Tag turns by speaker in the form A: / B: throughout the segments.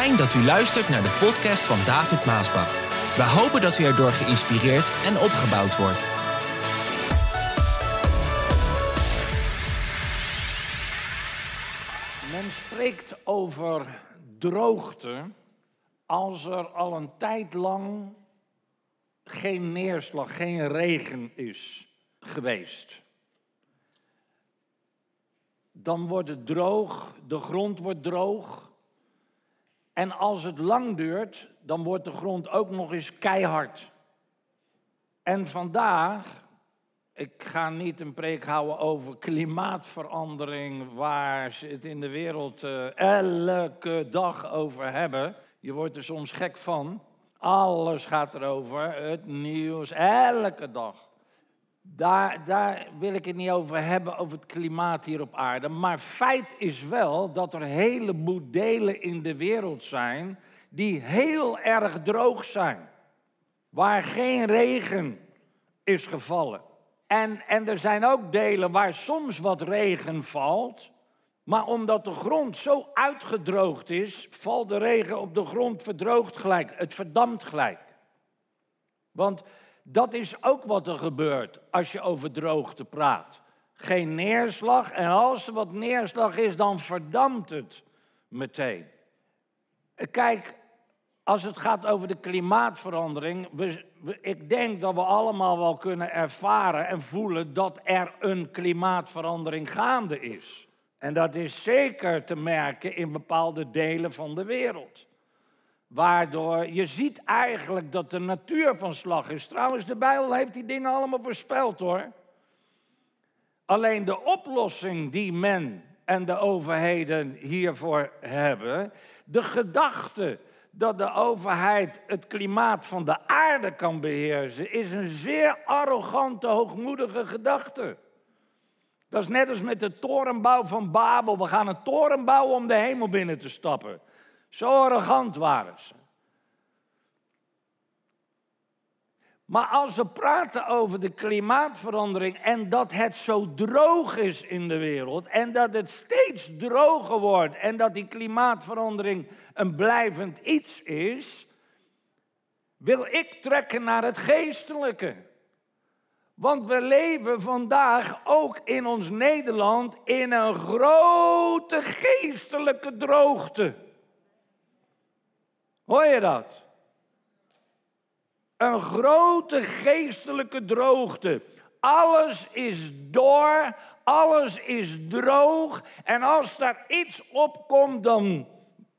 A: Fijn dat u luistert naar de podcast van David Maasbach. We hopen dat u erdoor geïnspireerd en opgebouwd wordt.
B: Men spreekt over droogte als er al een tijd lang geen neerslag, geen regen is geweest. Dan wordt het droog, de grond wordt droog. En als het lang duurt, dan wordt de grond ook nog eens keihard. En vandaag, ik ga niet een preek houden over klimaatverandering, waar ze het in de wereld eh, elke dag over hebben. Je wordt er soms gek van. Alles gaat erover, het nieuws, elke dag. Daar, daar wil ik het niet over hebben, over het klimaat hier op aarde. Maar feit is wel dat er een heleboel delen in de wereld zijn die heel erg droog zijn. Waar geen regen is gevallen. En, en er zijn ook delen waar soms wat regen valt. Maar omdat de grond zo uitgedroogd is, valt de regen op de grond verdroogt gelijk. Het verdampt gelijk. Want dat is ook wat er gebeurt als je over droogte praat. Geen neerslag en als er wat neerslag is, dan verdampt het meteen. Kijk, als het gaat over de klimaatverandering, we, ik denk dat we allemaal wel kunnen ervaren en voelen dat er een klimaatverandering gaande is. En dat is zeker te merken in bepaalde delen van de wereld. Waardoor je ziet eigenlijk dat de natuur van slag is. Trouwens, de Bijbel heeft die dingen allemaal voorspeld hoor. Alleen de oplossing die men en de overheden hiervoor hebben, de gedachte dat de overheid het klimaat van de aarde kan beheersen, is een zeer arrogante, hoogmoedige gedachte. Dat is net als met de torenbouw van Babel. We gaan een toren bouwen om de hemel binnen te stappen. Zo arrogant waren ze. Maar als we praten over de klimaatverandering en dat het zo droog is in de wereld en dat het steeds droger wordt en dat die klimaatverandering een blijvend iets is, wil ik trekken naar het geestelijke. Want we leven vandaag ook in ons Nederland in een grote geestelijke droogte. Hoor je dat? Een grote geestelijke droogte. Alles is door, alles is droog. En als daar iets opkomt, dan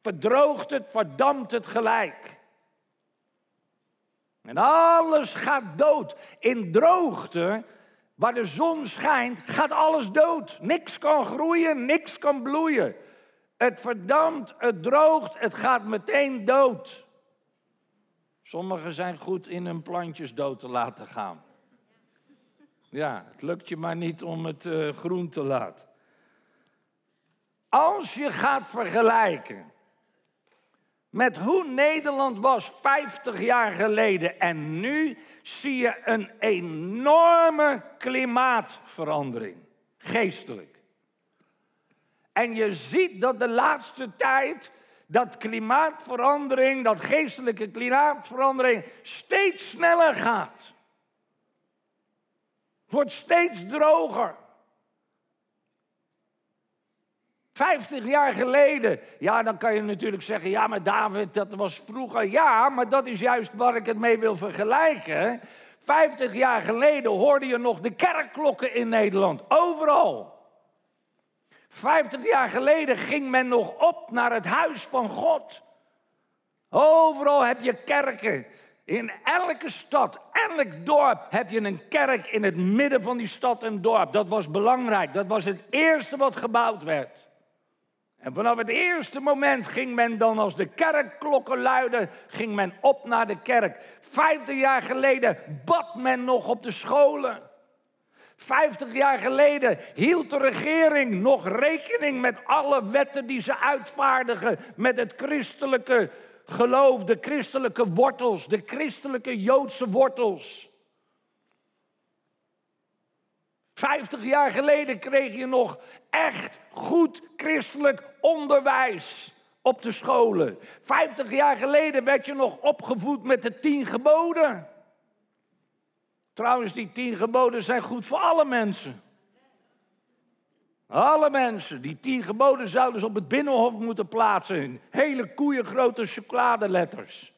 B: verdroogt het, verdampt het gelijk. En alles gaat dood. In droogte, waar de zon schijnt, gaat alles dood. Niks kan groeien, niks kan bloeien. Het verdampt, het droogt, het gaat meteen dood. Sommigen zijn goed in hun plantjes dood te laten gaan. Ja, het lukt je maar niet om het uh, groen te laten. Als je gaat vergelijken met hoe Nederland was 50 jaar geleden en nu, zie je een enorme klimaatverandering, geestelijk. En je ziet dat de laatste tijd dat klimaatverandering, dat geestelijke klimaatverandering steeds sneller gaat. Het wordt steeds droger. Vijftig jaar geleden, ja, dan kan je natuurlijk zeggen, ja, maar David, dat was vroeger. Ja, maar dat is juist waar ik het mee wil vergelijken. Vijftig jaar geleden hoorde je nog de kerkklokken in Nederland, overal. Vijftig jaar geleden ging men nog op naar het huis van God. Overal heb je kerken. In elke stad, elk dorp heb je een kerk in het midden van die stad en dorp. Dat was belangrijk. Dat was het eerste wat gebouwd werd. En vanaf het eerste moment ging men dan, als de kerkklokken luiden, ging men op naar de kerk. Vijftig jaar geleden bad men nog op de scholen. Vijftig jaar geleden hield de regering nog rekening met alle wetten die ze uitvaardigen, met het christelijke geloof, de christelijke wortels, de christelijke Joodse wortels. Vijftig jaar geleden kreeg je nog echt goed christelijk onderwijs. op de scholen. Vijftig jaar geleden werd je nog opgevoed met de tien geboden. Trouwens, die tien geboden zijn goed voor alle mensen. Alle mensen. Die tien geboden zouden ze op het binnenhof moeten plaatsen. Hele koeiengrote chocoladeletters.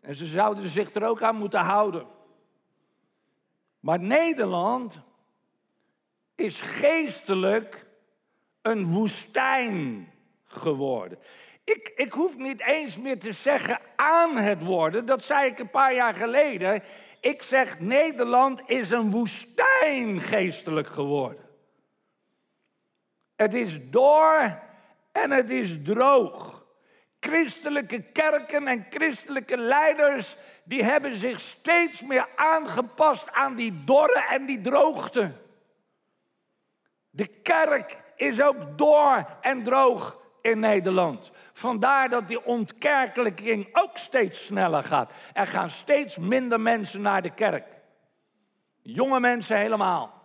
B: En ze zouden zich er ook aan moeten houden. Maar Nederland is geestelijk een woestijn geworden. Ik, ik hoef niet eens meer te zeggen aan het worden. Dat zei ik een paar jaar geleden. Ik zeg Nederland is een woestijn geestelijk geworden. Het is door en het is droog. Christelijke kerken en christelijke leiders die hebben zich steeds meer aangepast aan die dorre en die droogte. De kerk is ook door en droog in Nederland. Vandaar dat die ontkerkelijking ook steeds sneller gaat. Er gaan steeds minder mensen naar de kerk. Jonge mensen helemaal.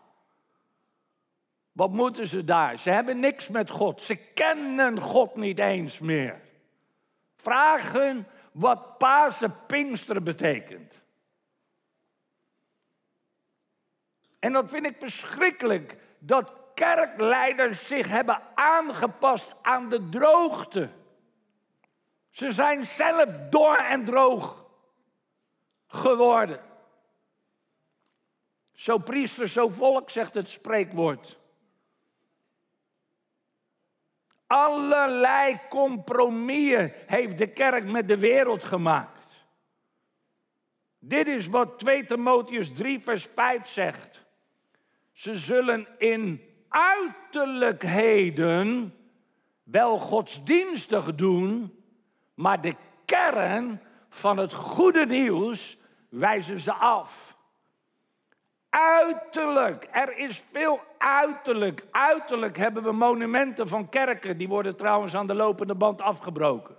B: Wat moeten ze daar? Ze hebben niks met God. Ze kennen God niet eens meer. Vraag hun wat Pasen Pinksteren betekent. En dat vind ik verschrikkelijk. Dat kerkleiders zich hebben aangepast aan de droogte. Ze zijn zelf door en droog geworden. Zo priester, zo volk, zegt het spreekwoord. Allerlei compromissen heeft de kerk met de wereld gemaakt. Dit is wat 2 Timotheus 3, vers 5 zegt. Ze zullen in uiterlijkheden wel godsdienstig doen, maar de kern van het goede nieuws wijzen ze af. Uiterlijk, er is veel uiterlijk. Uiterlijk hebben we monumenten van kerken, die worden trouwens aan de lopende band afgebroken.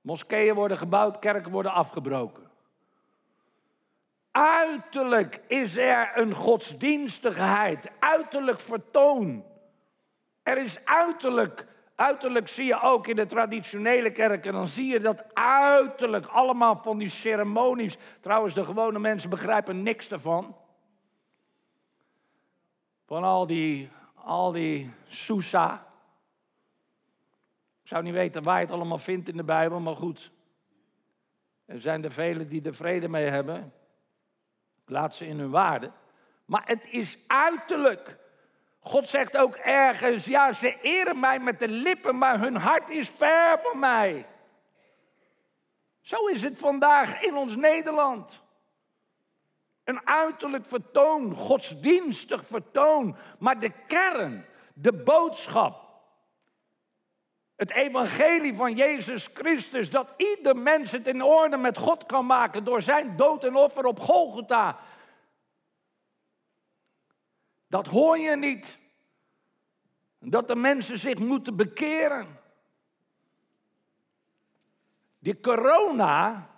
B: Moskeeën worden gebouwd, kerken worden afgebroken. Uiterlijk is er een godsdienstigheid, uiterlijk vertoon. Er is uiterlijk, uiterlijk zie je ook in de traditionele kerken, dan zie je dat uiterlijk allemaal van die ceremonies. Trouwens, de gewone mensen begrijpen niks ervan. Van al die, al die Sousa. Ik zou niet weten waar je het allemaal vindt in de Bijbel, maar goed. Er zijn er velen die er vrede mee hebben. Laat ze in hun waarde. Maar het is uiterlijk. God zegt ook ergens, ja, ze eren mij met de lippen, maar hun hart is ver van mij. Zo is het vandaag in ons Nederland. Een uiterlijk vertoon, godsdienstig vertoon, maar de kern, de boodschap, het evangelie van Jezus Christus, dat ieder mens het in orde met God kan maken door zijn dood en offer op Golgotha. Dat hoor je niet. Dat de mensen zich moeten bekeren. Die corona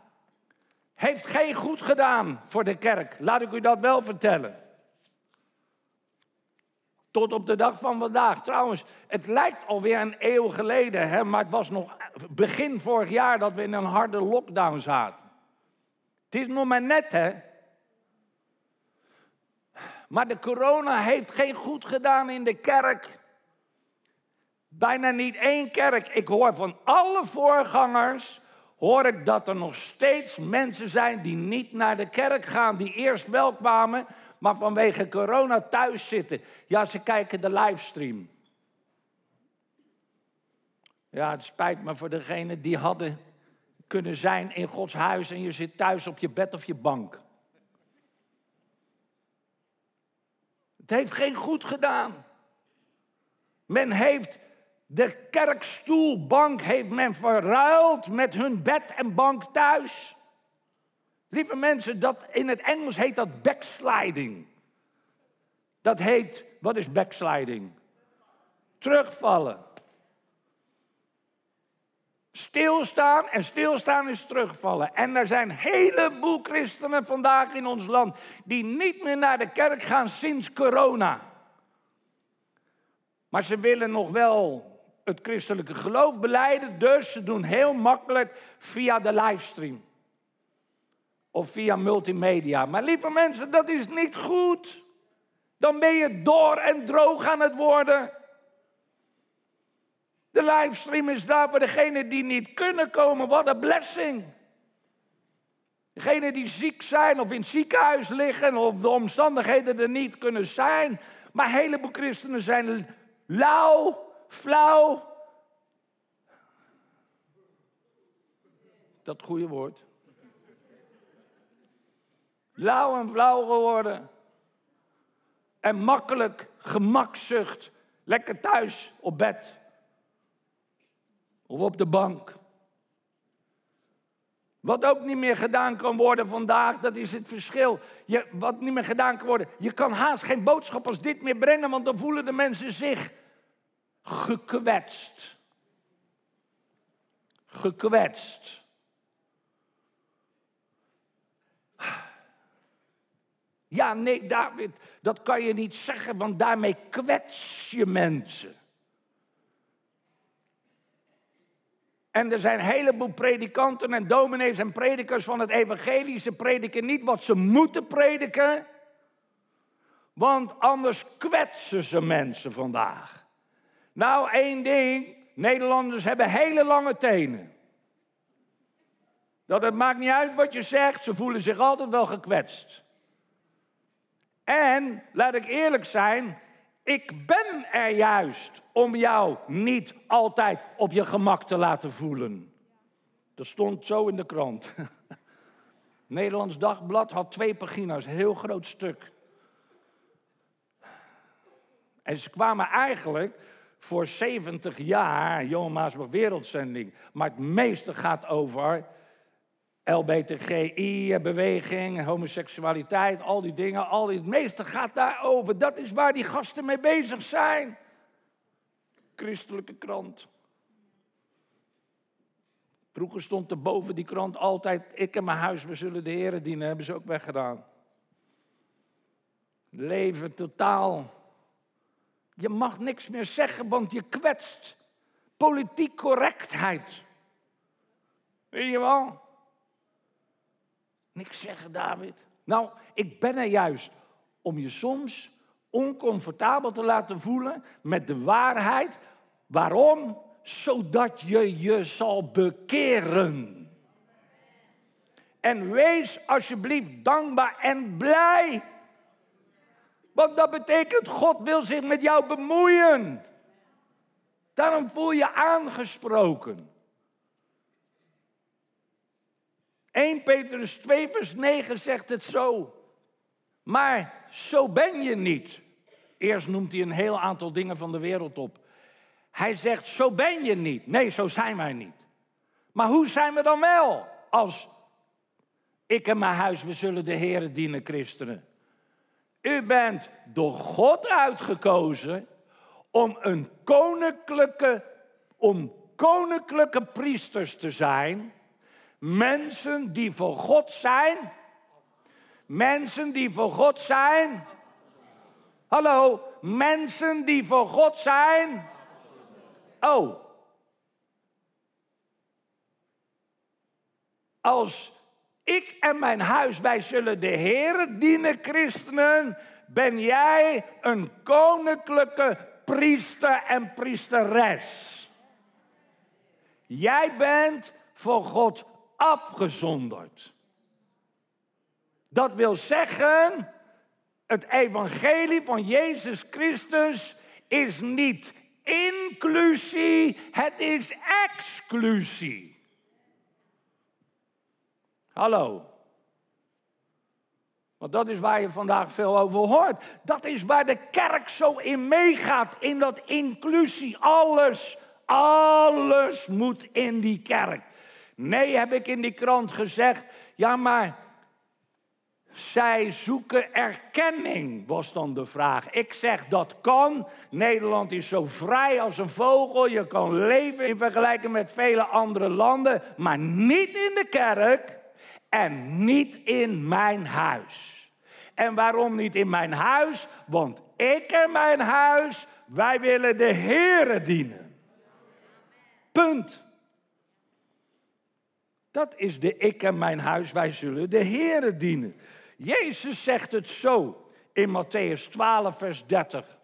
B: heeft geen goed gedaan voor de kerk. Laat ik u dat wel vertellen. Tot op de dag van vandaag. Trouwens, het lijkt alweer een eeuw geleden, hè, maar het was nog begin vorig jaar dat we in een harde lockdown zaten. Het is nog maar net, hè? Maar de corona heeft geen goed gedaan in de kerk. Bijna niet één kerk. Ik hoor van alle voorgangers hoor ik dat er nog steeds mensen zijn die niet naar de kerk gaan, die eerst wel kwamen, maar vanwege corona thuis zitten. Ja, ze kijken de livestream. Ja, het spijt me voor degenen die hadden kunnen zijn in Gods huis en je zit thuis op je bed of je bank. Het heeft geen goed gedaan. Men heeft de kerkstoelbank heeft men verruild met hun bed en bank thuis. Lieve mensen, dat, in het Engels heet dat backsliding. Dat heet, wat is backsliding? Terugvallen. Stilstaan en stilstaan is terugvallen. En er zijn een heleboel christenen vandaag in ons land die niet meer naar de kerk gaan sinds corona. Maar ze willen nog wel het christelijke geloof beleiden. Dus ze doen heel makkelijk via de livestream. Of via multimedia. Maar lieve mensen, dat is niet goed. Dan ben je door en droog aan het worden. De livestream is daar voor degenen die niet kunnen komen. Wat een blessing. Degenen die ziek zijn of in het ziekenhuis liggen of de omstandigheden er niet kunnen zijn. Maar een heleboel christenen zijn lauw, flauw. Dat goede woord. Lauw en flauw geworden. En makkelijk, gemakzucht, lekker thuis op bed. Of op de bank. Wat ook niet meer gedaan kan worden vandaag, dat is het verschil. Je, wat niet meer gedaan kan worden. Je kan haast geen boodschap als dit meer brengen, want dan voelen de mensen zich gekwetst. Gekwetst. Ja, nee, David, dat kan je niet zeggen, want daarmee kwets je mensen. En er zijn een heleboel predikanten en dominees en predikers van het evangelie. Ze prediken niet wat ze moeten prediken. Want anders kwetsen ze mensen vandaag. Nou, één ding. Nederlanders hebben hele lange tenen. Dat het maakt niet uit wat je zegt, ze voelen zich altijd wel gekwetst. En, laat ik eerlijk zijn, ik ben er juist om jou niet altijd op je gemak te laten voelen. Dat stond zo in de krant. Nederlands Dagblad had twee pagina's, een heel groot stuk. En ze kwamen eigenlijk voor 70 jaar, Johan Maasbach Wereldzending. Maar het meeste gaat over LBTGI-beweging, homoseksualiteit, al die dingen. Al het meeste gaat daarover. Dat is waar die gasten mee bezig zijn. Christelijke krant. Vroeger stond er boven die krant altijd: Ik en mijn huis, we zullen de heren dienen. Hebben ze ook weggedaan. Leven totaal. Je mag niks meer zeggen, want je kwetst. Politiek correctheid. Weet je wel? Niks zeggen, David. Nou, ik ben er juist om je soms oncomfortabel te laten voelen met de waarheid. Waarom? Zodat je je zal bekeren. En wees alsjeblieft dankbaar en blij. Want dat betekent, God wil zich met jou bemoeien. Daarom voel je aangesproken. 1 Petrus 2 vers 9 zegt het zo. Maar zo ben je niet. Eerst noemt hij een heel aantal dingen van de wereld op. Hij zegt, zo ben je niet. Nee, zo zijn wij niet. Maar hoe zijn we dan wel als ik en mijn huis, we zullen de Heeren dienen, christenen? U bent door God uitgekozen om een koninklijke, om koninklijke priesters te zijn Mensen die voor God zijn. Mensen die voor God zijn. Hallo, mensen die voor God zijn. Oh. Als ik en mijn huis, wij zullen de Heer dienen, christenen, ben jij een koninklijke priester en priesteres. Jij bent voor God afgezonderd. Dat wil zeggen, het evangelie van Jezus Christus is niet inclusie, het is exclusie. Hallo. Want dat is waar je vandaag veel over hoort. Dat is waar de kerk zo in meegaat, in dat inclusie. Alles, alles moet in die kerk. Nee, heb ik in die krant gezegd. Ja, maar zij zoeken erkenning, was dan de vraag. Ik zeg dat kan. Nederland is zo vrij als een vogel. Je kan leven in vergelijking met vele andere landen, maar niet in de kerk en niet in mijn huis. En waarom niet in mijn huis? Want ik en mijn huis, wij willen de Here dienen. Punt. Dat is de ik en mijn huis, wij zullen de Here dienen. Jezus zegt het zo in Matthäus 12, vers 30.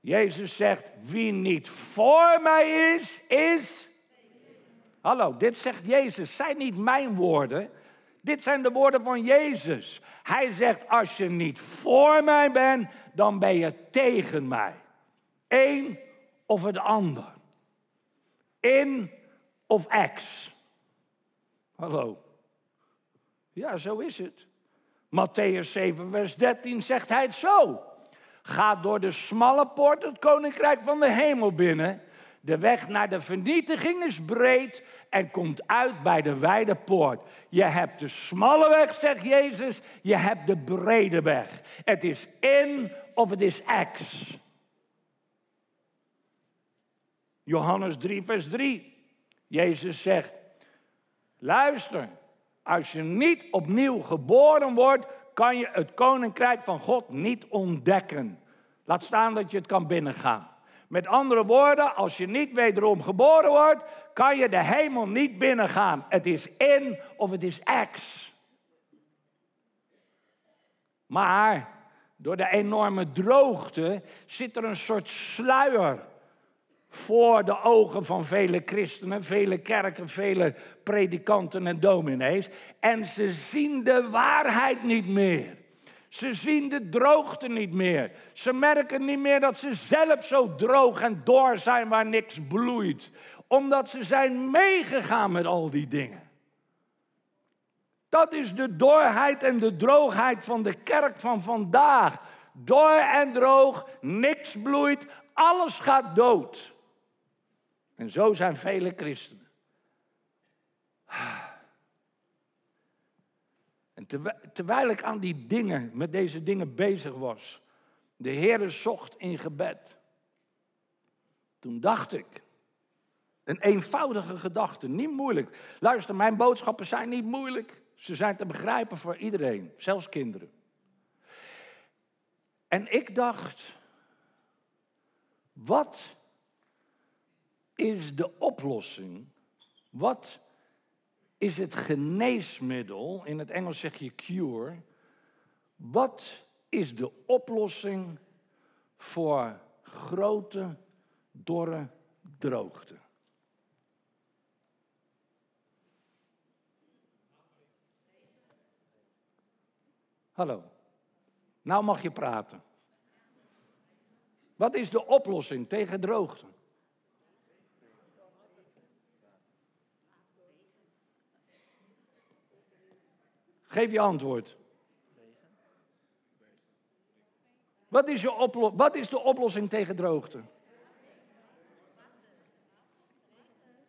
B: Jezus zegt, wie niet voor mij is, is... Hallo, dit zegt Jezus, zijn niet mijn woorden. Dit zijn de woorden van Jezus. Hij zegt, als je niet voor mij bent, dan ben je tegen mij. Eén of het ander. In of ex. Hallo. Ja, zo is het. Matthäus 7, vers 13 zegt hij het zo. Ga door de smalle poort het koninkrijk van de hemel binnen. De weg naar de vernietiging is breed en komt uit bij de wijde poort. Je hebt de smalle weg, zegt Jezus. Je hebt de brede weg. Het is in of het is ex. Johannes 3, vers 3. Jezus zegt: Luister, als je niet opnieuw geboren wordt, kan je het koninkrijk van God niet ontdekken. Laat staan dat je het kan binnengaan. Met andere woorden, als je niet wederom geboren wordt, kan je de hemel niet binnengaan. Het is in of het is ex. Maar door de enorme droogte zit er een soort sluier voor de ogen van vele christenen, vele kerken, vele predikanten en dominees. En ze zien de waarheid niet meer. Ze zien de droogte niet meer. Ze merken niet meer dat ze zelf zo droog en door zijn waar niks bloeit. Omdat ze zijn meegegaan met al die dingen. Dat is de doorheid en de droogheid van de kerk van vandaag. Door en droog, niks bloeit, alles gaat dood. En zo zijn vele christenen. En terwijl ik aan die dingen, met deze dingen bezig was, de Heere zocht in gebed. Toen dacht ik, een eenvoudige gedachte, niet moeilijk. Luister, mijn boodschappen zijn niet moeilijk. Ze zijn te begrijpen voor iedereen, zelfs kinderen. En ik dacht, wat is de oplossing? Wat is het geneesmiddel? In het Engels zeg je cure. Wat is de oplossing voor grote, dorre droogte? Hallo. Nou mag je praten. Wat is de oplossing tegen droogte? Geef je antwoord. Wat is, je wat is de oplossing tegen droogte?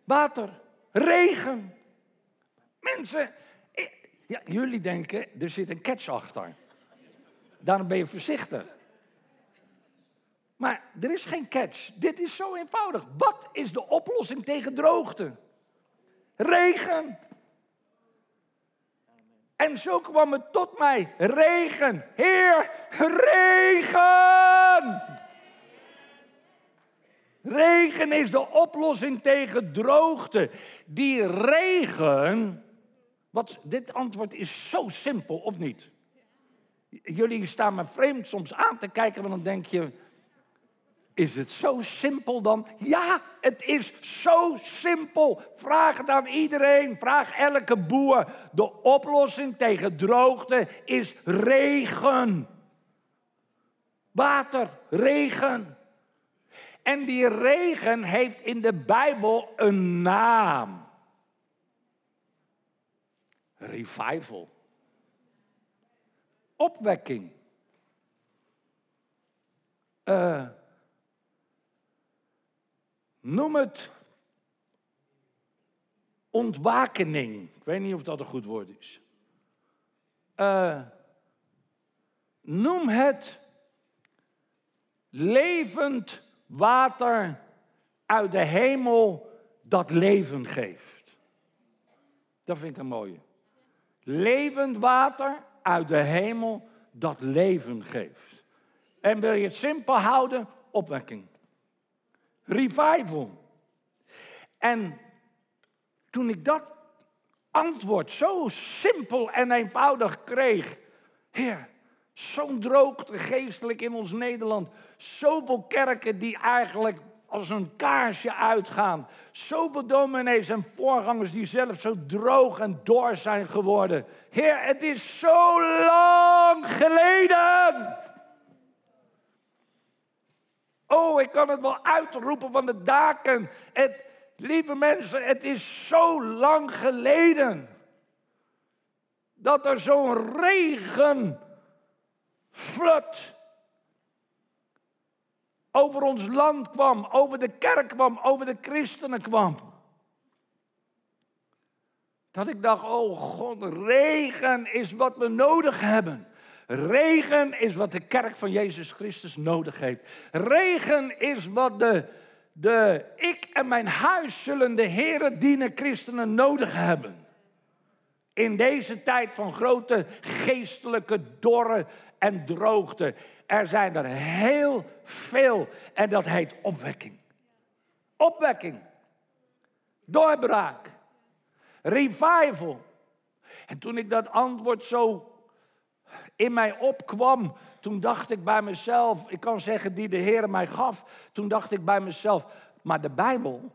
B: Water, regen. Mensen, ja, jullie denken, er zit een catch achter. Daarom ben je voorzichtig. Maar er is geen catch. Dit is zo eenvoudig. Wat is de oplossing tegen droogte? Regen. En zo kwam het tot mij. Regen. Heer, regen. Regen is de oplossing tegen droogte. Die regen. Wat, dit antwoord is zo simpel, of niet? Jullie staan me vreemd soms aan te kijken, want dan denk je. Is het zo simpel dan? Ja, het is zo simpel. Vraag het aan iedereen. Vraag elke boer. De oplossing tegen droogte is regen. Water, regen. En die regen heeft in de Bijbel een naam. Revival. Opwekking. Uh, Noem het ontwakening. Ik weet niet of dat een goed woord is. Uh, noem het levend water uit de hemel dat leven geeft. Dat vind ik een mooie. Levend water uit de hemel dat leven geeft. En wil je het simpel houden? Opwekking revival. En toen ik dat antwoord zo simpel en eenvoudig kreeg. Heer, zo'n droogte geestelijk in ons Nederland. Zoveel kerken die eigenlijk als een kaarsje uitgaan. Zoveel dominees en voorgangers die zelf zo droog en door zijn geworden. Heer, het is zo lang geleden. Oh, ik kan het wel uitroepen van de daken. Lieve mensen, het is zo lang geleden dat er zo'n regenflood over ons land kwam, over de kerk kwam, over de christenen kwam. Dat ik dacht, oh God, regen is wat we nodig hebben. Regen is wat de kerk van Jezus Christus nodig heeft. Regen is wat de, de ik en mijn huis zullen de Here dienen christenen nodig hebben. In deze tijd van grote geestelijke dorre en droogte. Er zijn er heel veel en dat heet opwekking. Opwekking. Doorbraak. Revival. En toen ik dat antwoord zo in mij opkwam, toen dacht ik bij mezelf, ik kan zeggen die de Heer mij gaf, toen dacht ik bij mezelf, maar de Bijbel,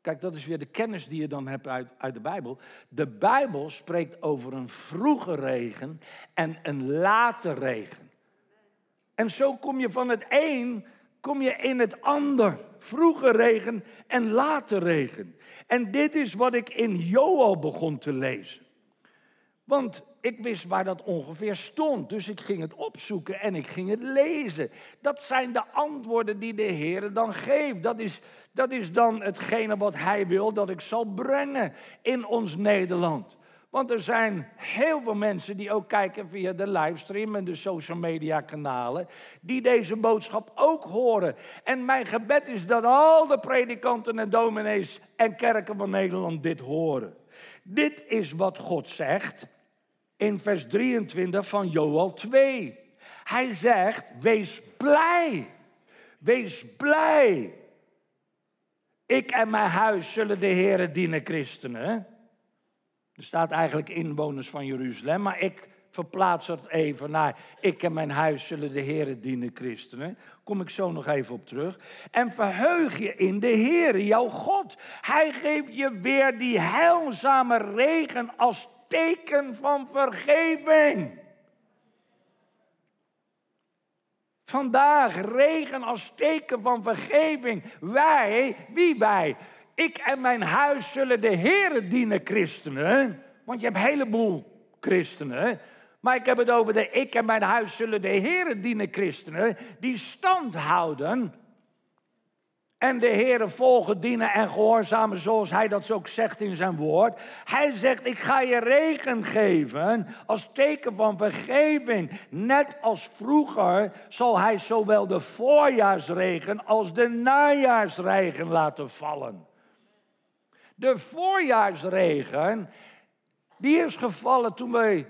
B: kijk dat is weer de kennis die je dan hebt uit, uit de Bijbel, de Bijbel spreekt over een vroege regen en een late regen. En zo kom je van het een, kom je in het ander. Vroege regen en late regen. En dit is wat ik in Joel begon te lezen. Want ik wist waar dat ongeveer stond. Dus ik ging het opzoeken en ik ging het lezen. Dat zijn de antwoorden die de Heer dan geeft. Dat is, dat is dan hetgene wat Hij wil dat ik zal brengen in ons Nederland. Want er zijn heel veel mensen die ook kijken via de livestream en de social media kanalen, die deze boodschap ook horen. En mijn gebed is dat al de predikanten en dominees en kerken van Nederland dit horen. Dit is wat God zegt in vers 23 van Joel 2. Hij zegt, wees blij, wees blij. Ik en mijn huis zullen de Heeren dienen, christenen. Er staat eigenlijk inwoners van Jeruzalem, maar ik verplaats het even naar ik en mijn huis zullen de Heeren dienen, christenen. Kom ik zo nog even op terug. En verheug je in de Heer, jouw God. Hij geeft je weer die heilzame regen als teken van vergeving. Vandaag regen als teken van vergeving. Wij, wie wij? Ik en mijn huis zullen de Heeren dienen, christenen. Want je hebt een heleboel christenen. Maar ik heb het over de ik en mijn huis zullen de Heeren dienen, christenen. Die stand houden en de Heere volgen, dienen en gehoorzamen zoals hij dat ook zegt in zijn woord. Hij zegt, ik ga je regen geven als teken van vergeving. Net als vroeger zal hij zowel de voorjaarsregen als de najaarsregen laten vallen. De voorjaarsregen, die is gevallen toen wij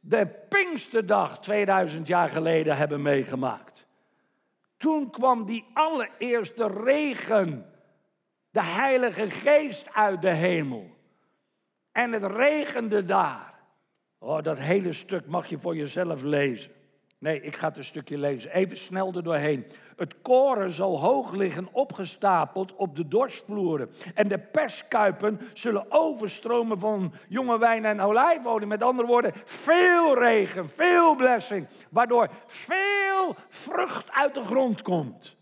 B: de Pinksterdag 2000 jaar geleden hebben meegemaakt. Toen kwam die allereerste regen, de Heilige Geest uit de hemel. En het regende daar. Oh, dat hele stuk mag je voor jezelf lezen. Nee, ik ga het een stukje lezen. Even snel er doorheen. Het koren zal hoog liggen opgestapeld op de dorstvloeren. En de perskuipen zullen overstromen van jonge wijn en olijfolie. Met andere woorden, veel regen, veel blessing. Waardoor veel vrucht uit de grond komt.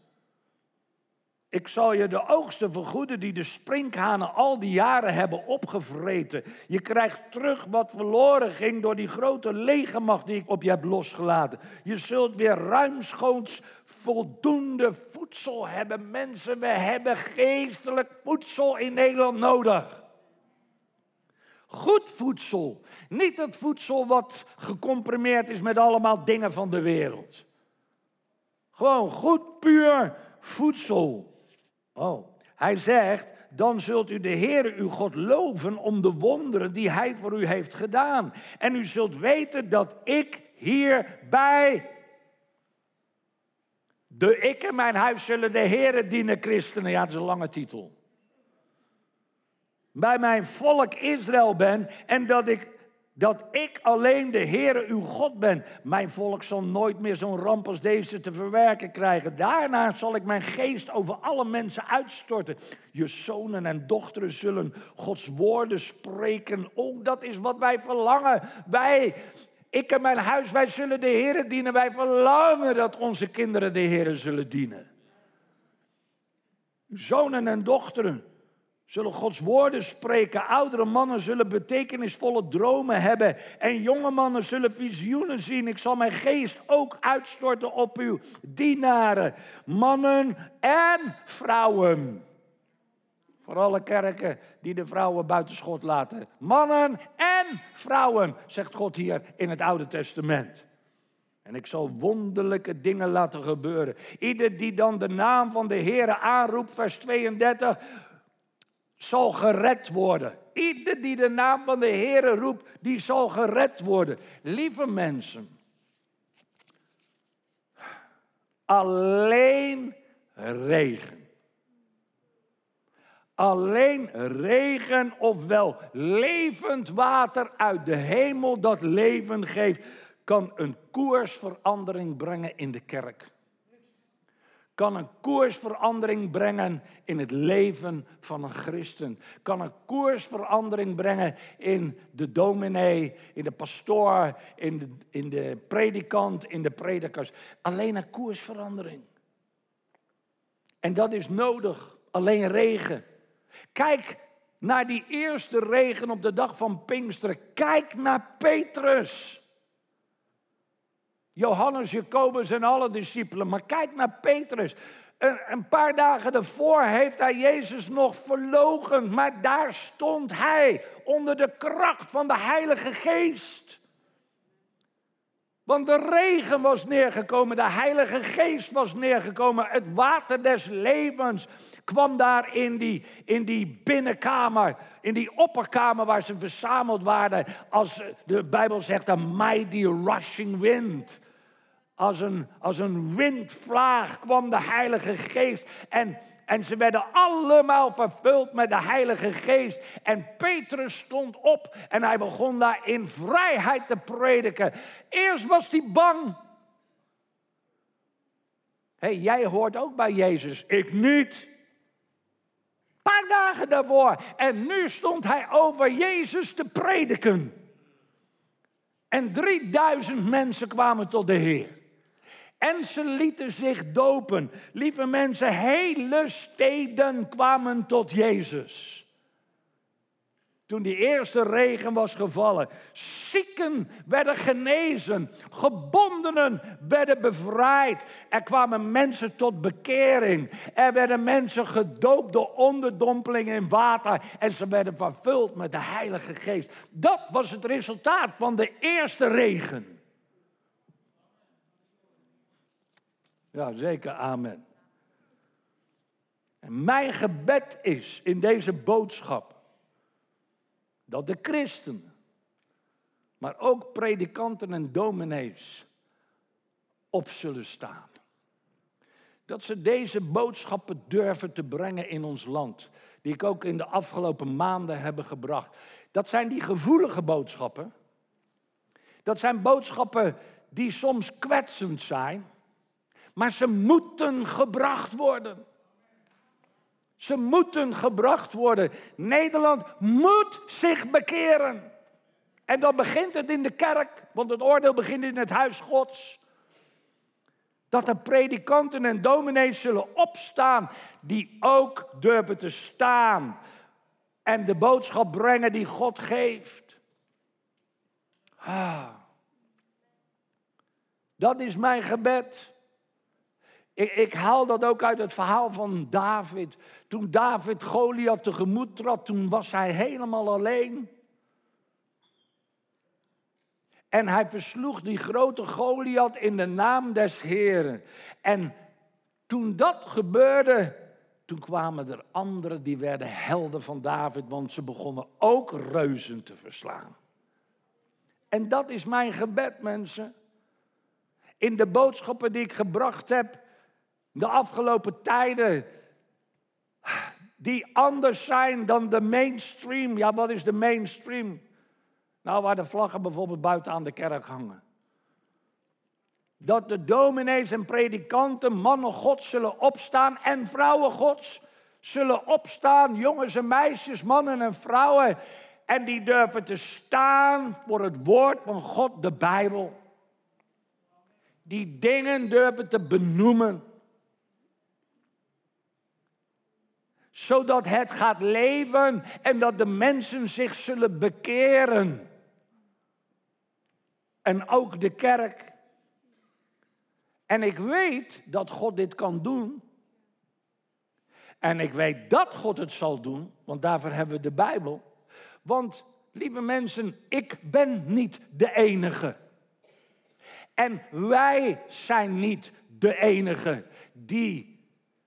B: Ik zal je de oogsten vergoeden die de sprinkhanen al die jaren hebben opgevreten. Je krijgt terug wat verloren ging door die grote legermacht die ik op je heb losgelaten. Je zult weer ruimschoots voldoende voedsel hebben. Mensen, we hebben geestelijk voedsel in Nederland nodig. Goed voedsel. Niet het voedsel wat gecomprimeerd is met allemaal dingen van de wereld. Gewoon goed, puur voedsel. Oh, hij zegt, dan zult u de Heere uw God loven om de wonderen die hij voor u heeft gedaan. En u zult weten dat ik hierbij, de ik en mijn huis zullen de Heere dienen, christenen. Ja, dat is een lange titel. bij mijn volk Israël ben en dat ik, dat ik alleen de Heere uw God ben. Mijn volk zal nooit meer zo'n ramp als deze te verwerken krijgen. Daarna zal ik mijn geest over alle mensen uitstorten. Je zonen en dochteren zullen Gods woorden spreken. Ook dat is wat wij verlangen. Wij, ik en mijn huis, wij zullen de Heere dienen. Wij verlangen dat onze kinderen de Heere zullen dienen. Zonen en dochteren zullen Gods woorden spreken. Oudere mannen zullen betekenisvolle dromen hebben. En jonge mannen zullen visioenen zien. Ik zal mijn geest ook uitstorten op uw dienaren. Mannen en vrouwen. Voor alle kerken die de vrouwen buitenschot laten. Mannen en vrouwen, zegt God hier in het Oude Testament. En ik zal wonderlijke dingen laten gebeuren. Ieder die dan de naam van de Heer aanroept, vers 32, zal gered worden. Ieder die de naam van de Heer roept, die zal gered worden. Lieve mensen, alleen regen. Alleen regen, ofwel levend water uit de hemel dat leven geeft, kan een koersverandering brengen in de kerk kan een koersverandering brengen in het leven van een christen. Kan een koersverandering brengen in de dominee, in de pastoor, in de, in de predikant, in de predikers. Alleen een koersverandering. En dat is nodig. Alleen regen. Kijk naar die eerste regen op de dag van Pinksteren. Kijk naar Petrus. Johannes, Jacobus en alle discipelen. Maar kijk naar Petrus. Een, paar dagen daarvoor heeft hij Jezus nog verlogen. Maar daar stond hij onder de kracht van de Heilige Geest. Want de regen was neergekomen, de Heilige Geest was neergekomen, het water des levens kwam daar in die, in die binnenkamer, in die opperkamer waar ze verzameld waren, als de Bijbel zegt, een mighty rushing wind. Als een, als een windvlaag kwam de Heilige Geest. En, en ze werden allemaal vervuld met de Heilige Geest. En Petrus stond op en hij begon daar in vrijheid te prediken. Eerst was hij bang. Hey, jij hoort ook bij Jezus, ik niet. Paar dagen daarvoor. En nu stond hij over Jezus te prediken. En 3000 mensen kwamen tot de Heer. En ze lieten zich dopen. Lieve mensen, hele steden kwamen tot Jezus. Toen die eerste regen was gevallen. Zieken werden genezen. Gebondenen werden bevrijd. Er kwamen mensen tot bekering. Er werden mensen gedoopt door onderdompeling in water. En ze werden vervuld met de Heilige Geest. Dat was het resultaat van de eerste regen. Ja, zeker, amen. En mijn gebed is in deze boodschap dat de christenen, maar ook predikanten en dominees op zullen staan. Dat ze deze boodschappen durven te brengen in ons land, die ik ook in de afgelopen maanden heb gebracht. Dat zijn die gevoelige boodschappen. Dat zijn boodschappen die soms kwetsend zijn maar ze moeten gebracht worden. Ze moeten gebracht worden. Nederland moet zich bekeren. En dan begint het in de kerk, want het oordeel begint in het huis Gods. Dat er predikanten en dominees zullen opstaan die ook durven te staan en de boodschap brengen die God geeft. Ah. Dat is mijn gebed. Ik, ik, haal dat ook uit het verhaal van David. Toen David Goliath tegemoet trad, toen was hij helemaal alleen. En hij versloeg die grote Goliath in de naam des Heren. En toen dat gebeurde, toen kwamen er anderen die werden helden van David, want ze begonnen ook reuzen te verslaan. En dat is mijn gebed, mensen. In de boodschappen die ik gebracht heb, de afgelopen tijden, die anders zijn dan de mainstream. Ja, wat is de mainstream? Nou, waar de vlaggen bijvoorbeeld buiten aan de kerk hangen. Dat de dominees en predikanten, mannen gods, zullen opstaan en vrouwen gods zullen opstaan, jongens en meisjes, mannen en vrouwen. En die durven te staan voor het woord van God, de Bijbel. Die dingen durven te benoemen. Zodat het gaat leven en dat de mensen zich zullen bekeren. En ook de kerk. En ik weet dat God dit kan doen. En ik weet dat God het zal doen, want daarvoor hebben we de Bijbel. Want, lieve mensen, ik ben niet de enige. En wij zijn niet de enige die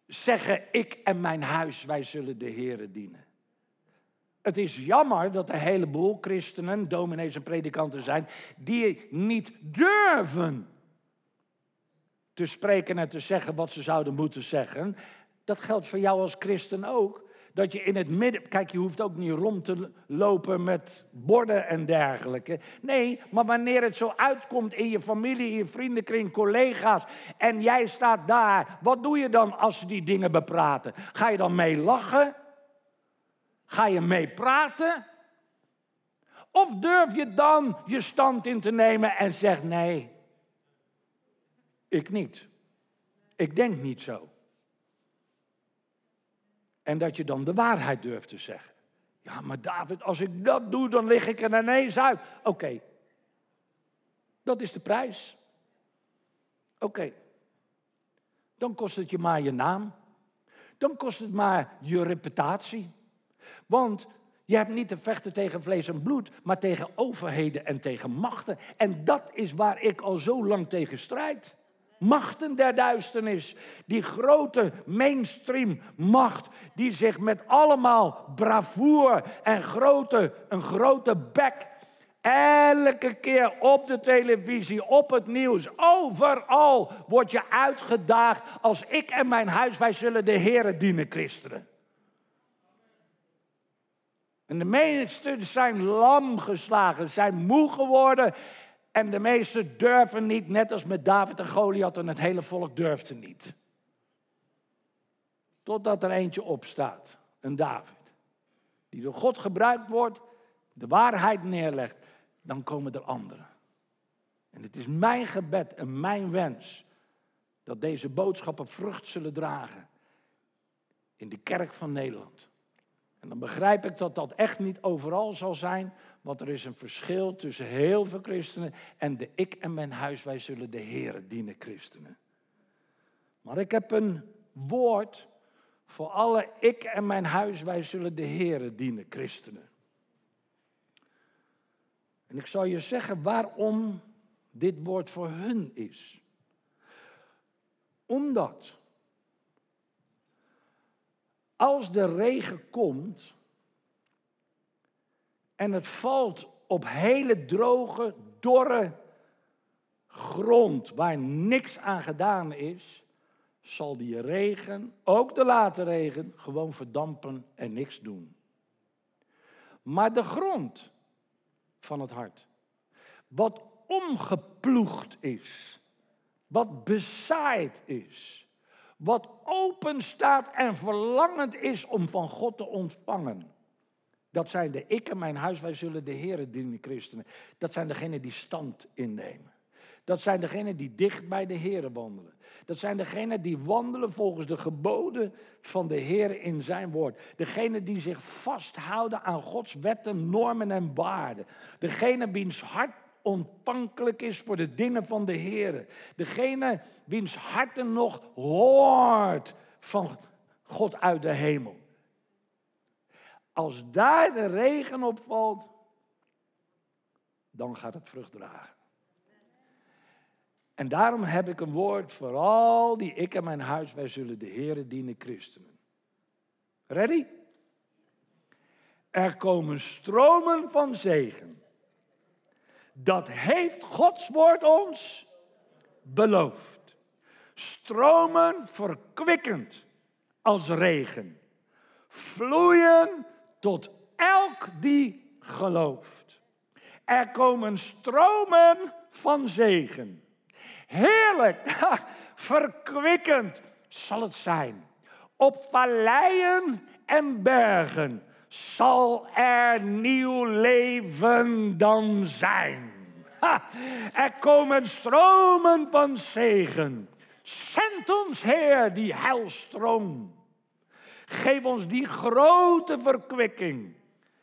B: zeggen, ik en mijn huis, wij zullen de Here dienen. Het is jammer dat een heleboel christenen, dominees en predikanten zijn, die niet durven te spreken en te zeggen wat ze zouden moeten zeggen. Dat geldt voor jou als christen ook. Dat je in het midden. Kijk, je hoeft ook niet rond te lopen met borden en dergelijke. Nee, maar wanneer het zo uitkomt in je familie, in je vriendenkring, collega's. en jij staat daar. Wat doe je dan als ze die dingen bepraten? Ga je dan mee lachen? Ga je mee praten? Of durf je dan je stand in te nemen en zegt: nee, ik niet. Ik denk niet zo. En dat je dan de waarheid durft te zeggen. Ja, maar David, als ik dat doe, dan lig ik er ineens uit. Oké, dat is de prijs. Oké, dan kost het je maar je naam. Dan kost het maar je reputatie. Want je hebt niet te vechten tegen vlees en bloed, maar tegen overheden en tegen machten. En dat is waar ik al zo lang tegen strijd machten der duisternis, die grote mainstream macht, die zich met allemaal bravoer en grote, een grote bek Elke keer op de televisie, op het nieuws, overal word je uitgedaagd als ik en mijn huis, wij zullen de Here dienen, christenen. En de meesten zijn lam geslagen, zijn moe geworden en de meesten durven niet, net als met David en Goliath, en het hele volk durfde niet. Totdat er eentje opstaat, een David, die door God gebruikt wordt, de waarheid neerlegt, dan komen er anderen. En het is mijn gebed en mijn wens dat deze boodschappen vrucht zullen dragen in de kerk van Nederland. En dan begrijp ik dat dat echt niet overal zal zijn, want er is een verschil tussen heel veel christenen en de ik en mijn huis, wij zullen de Heer dienen christenen. Maar ik heb een woord voor alle ik en mijn huis, wij zullen de Heer dienen christenen. En ik zal je zeggen waarom dit woord voor hun is. Omdat als de regen komt en het valt op hele droge, dorre grond waar niks aan gedaan is, zal die regen, ook de late regen, gewoon verdampen en niks doen. Maar de grond van het hart, wat omgeploegd is, wat bezaaid is, wat open staat en verlangend is om van God te ontvangen. Dat zijn de ik en mijn huis, wij zullen de Heeren dienen, christenen. Dat zijn degenen die stand innemen. Dat zijn degenen die dicht bij de Heeren wandelen. Dat zijn degenen die wandelen volgens de geboden van de Heer in zijn woord. Degenen die zich vasthouden aan Gods wetten, normen en waarden. Degene wiens hart ontvankelijk is voor de dingen van de Heer. Degene wiens harten nog hoort van God uit de hemel. Als daar de regen op valt, dan gaat het vrucht dragen. En daarom heb ik een woord voor al die ik en mijn huis, wij zullen de Heer dienen christenen. Ready? Er komen stromen van zegen. Dat heeft Gods woord ons beloofd. Stromen verkwikkend als regen
C: vloeien tot elk die gelooft. Er komen stromen van zegen. Heerlijk, verkwikkend zal het zijn. Op valleien en bergen zal er nieuw leven dan zijn. er komen stromen van zegen. Zend ons, Heer, die heilstroom. Geef ons die grote verkwikking.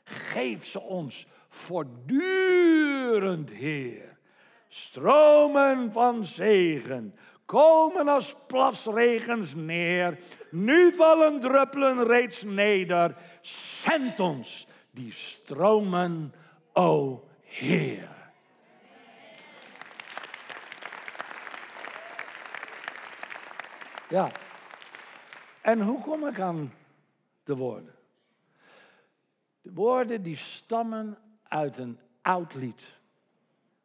C: Geef ze ons voortdurend, Heer. Stromen van zegen komen als plasregens neer. Nu vallen druppelen reeds neder. Zend ons die stromen, o Heer. Ja. En hoe kom ik aan de woorden? De woorden die stammen uit een oud lied.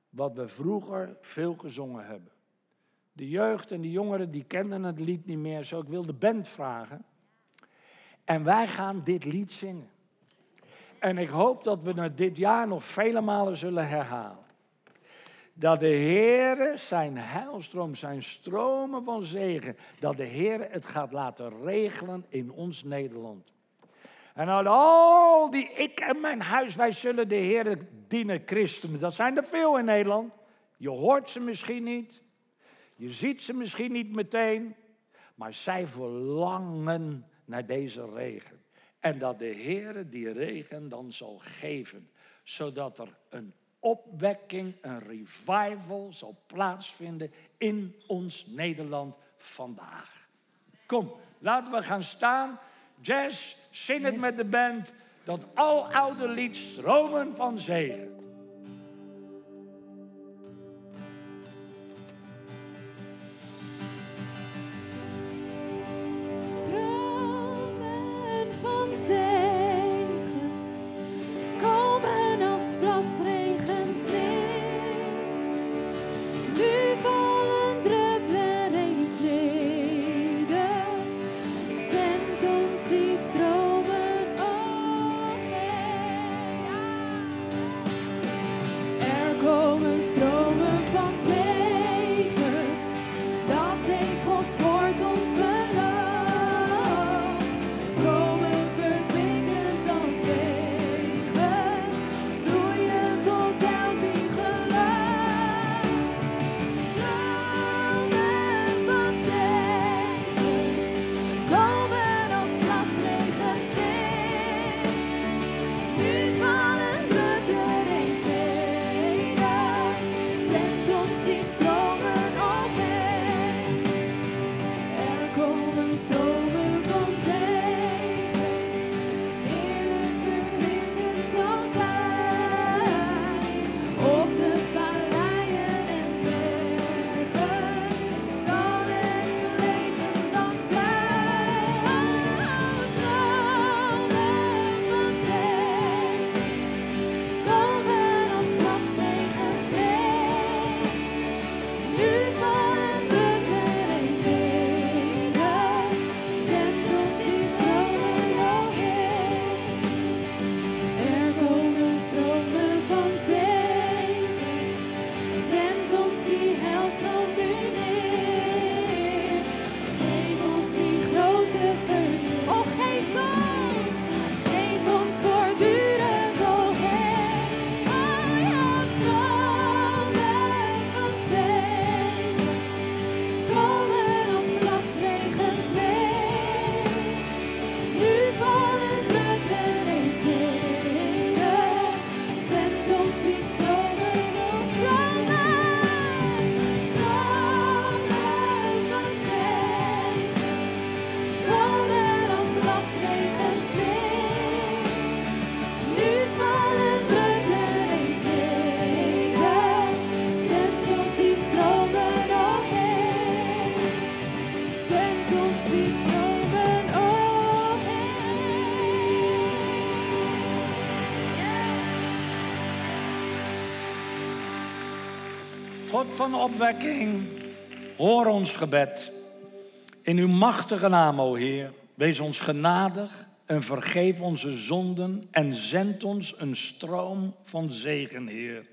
C: Wat we vroeger veel gezongen hebben. De jeugd en de jongeren die kenden het lied niet meer. Zo ik wil de band vragen. En wij gaan dit lied zingen. En ik hoop dat we het dit jaar nog vele malen zullen herhalen. Dat de Heer zijn heilstroom, zijn stromen van zegen, dat de Heer het gaat laten regelen in ons Nederland. En al die ik en mijn huis, wij zullen de Heer dienen, christenen. Dat zijn er veel in Nederland. Je hoort ze misschien niet. Je ziet ze misschien niet meteen. Maar zij verlangen naar deze regen. En dat de Heer die regen dan zal geven. Zodat er een opwekking, een revival zal plaatsvinden in ons Nederland vandaag. Kom, laten we gaan staan. Jazz, zing het met de band. Dat al oude lied stromen van zegen. Van opwekking, hoor ons gebed. In uw machtige naam, o Heer, wees ons genadig
B: en vergeef onze zonden en zend ons een stroom van zegen, Heer.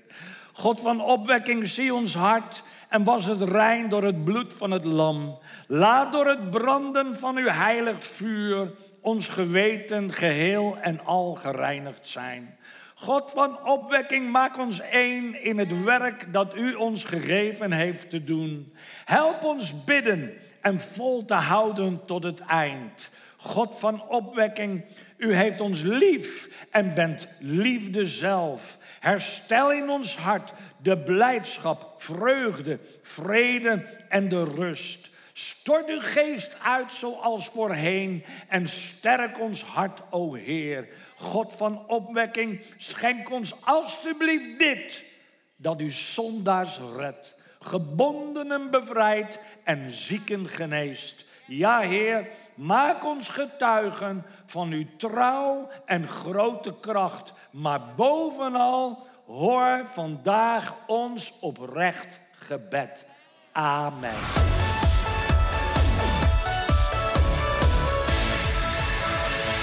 B: God van opwekking, zie ons hart en was het rein door het bloed van het lam. Laat door het branden van uw heilig vuur ons geweten geheel en al gereinigd zijn. God van opwekking, maak ons één in het werk dat u ons gegeven heeft te doen. Help ons bidden en vol te houden tot het eind. God van opwekking, u heeft ons lief en bent liefde zelf. Herstel in ons hart de blijdschap, vreugde, vrede en de rust. Stort uw geest uit zoals voorheen en sterk ons hart, o Heer. God van opwekking, schenk ons alstublieft dit, dat u zondaars redt, gebondenen bevrijdt en zieken geneest. Ja, Heer, maak ons getuigen van uw trouw en grote kracht, maar bovenal hoor vandaag ons oprecht gebed. Amen.